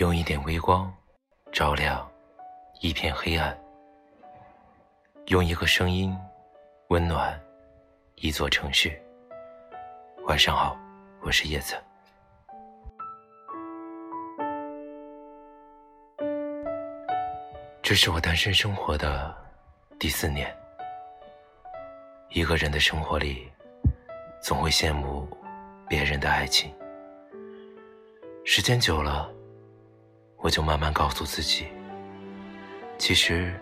用一点微光照亮一片黑暗，用一个声音温暖一座城市。晚上好，我是叶子。这是我单身生活的第四年。一个人的生活里，总会羡慕别人的爱情。时间久了，我就慢慢告诉自己，其实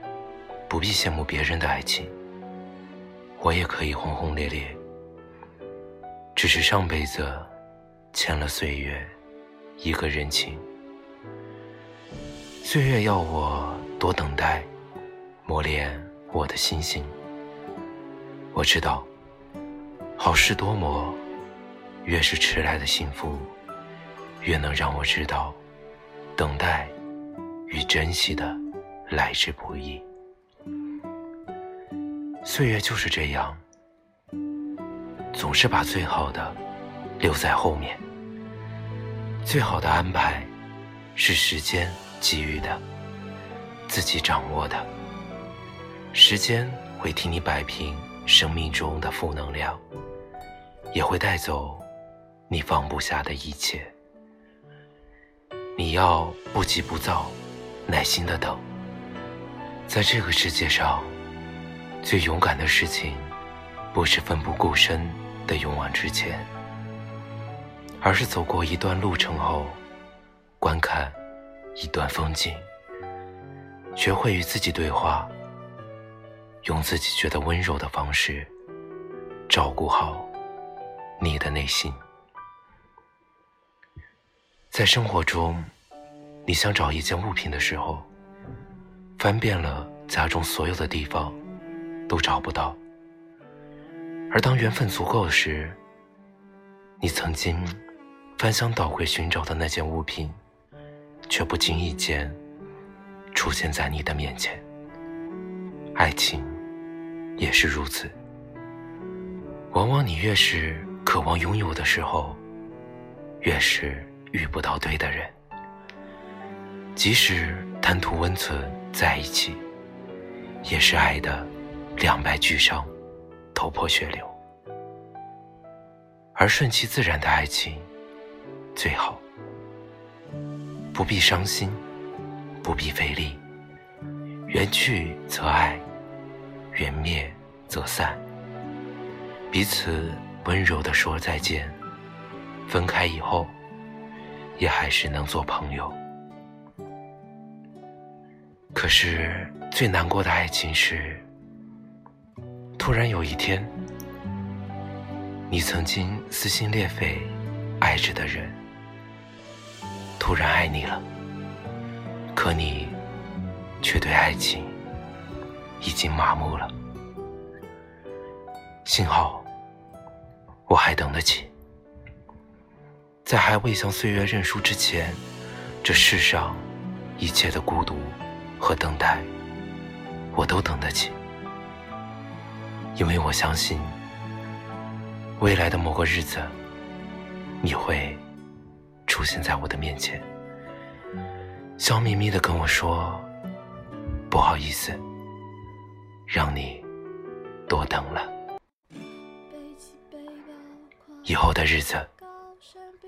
不必羡慕别人的爱情，我也可以轰轰烈烈。只是上辈子欠了岁月一个人情，岁月要我多等待，磨练我的心性。我知道，好事多磨，越是迟来的幸福，越能让我知道，等待与珍惜的来之不易。岁月就是这样，总是把最好的留在后面。最好的安排，是时间给予的，自己掌握的。时间会替你摆平。生命中的负能量，也会带走你放不下的一切。你要不急不躁，耐心的等。在这个世界上，最勇敢的事情，不是奋不顾身的勇往直前，而是走过一段路程后，观看一段风景，学会与自己对话。用自己觉得温柔的方式照顾好你的内心。在生活中，你想找一件物品的时候，翻遍了家中所有的地方，都找不到。而当缘分足够时，你曾经翻箱倒柜寻找的那件物品，却不经意间出现在你的面前。爱情。也是如此。往往你越是渴望拥有的时候，越是遇不到对的人。即使贪图温存在一起，也是爱的两败俱伤，头破血流。而顺其自然的爱情最好，不必伤心，不必费力，缘去则爱。缘灭则散，彼此温柔的说再见。分开以后，也还是能做朋友。可是最难过的爱情是，突然有一天，你曾经撕心裂肺爱着的人，突然爱你了，可你却对爱情。已经麻木了，幸好我还等得起，在还未向岁月认输之前，这世上一切的孤独和等待，我都等得起，因为我相信未来的某个日子，你会出现在我的面前，笑眯眯的跟我说：“不好意思。”让你多等了。以后的日子，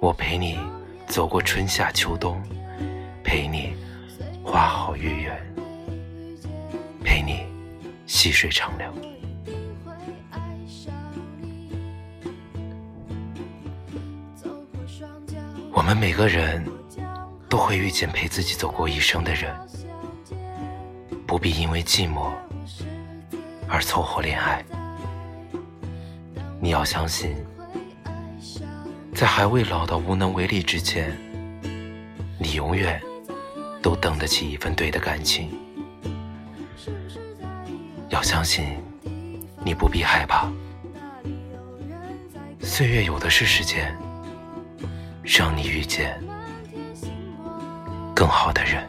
我陪你走过春夏秋冬，陪你花好月圆，陪你细水长流。我们每个人都会遇见陪自己走过一生的人，不必因为寂寞。而凑合恋爱，你要相信，在还未老到无能为力之前，你永远都等得起一份对的感情。要相信，你不必害怕，岁月有的是时间，让你遇见更好的人。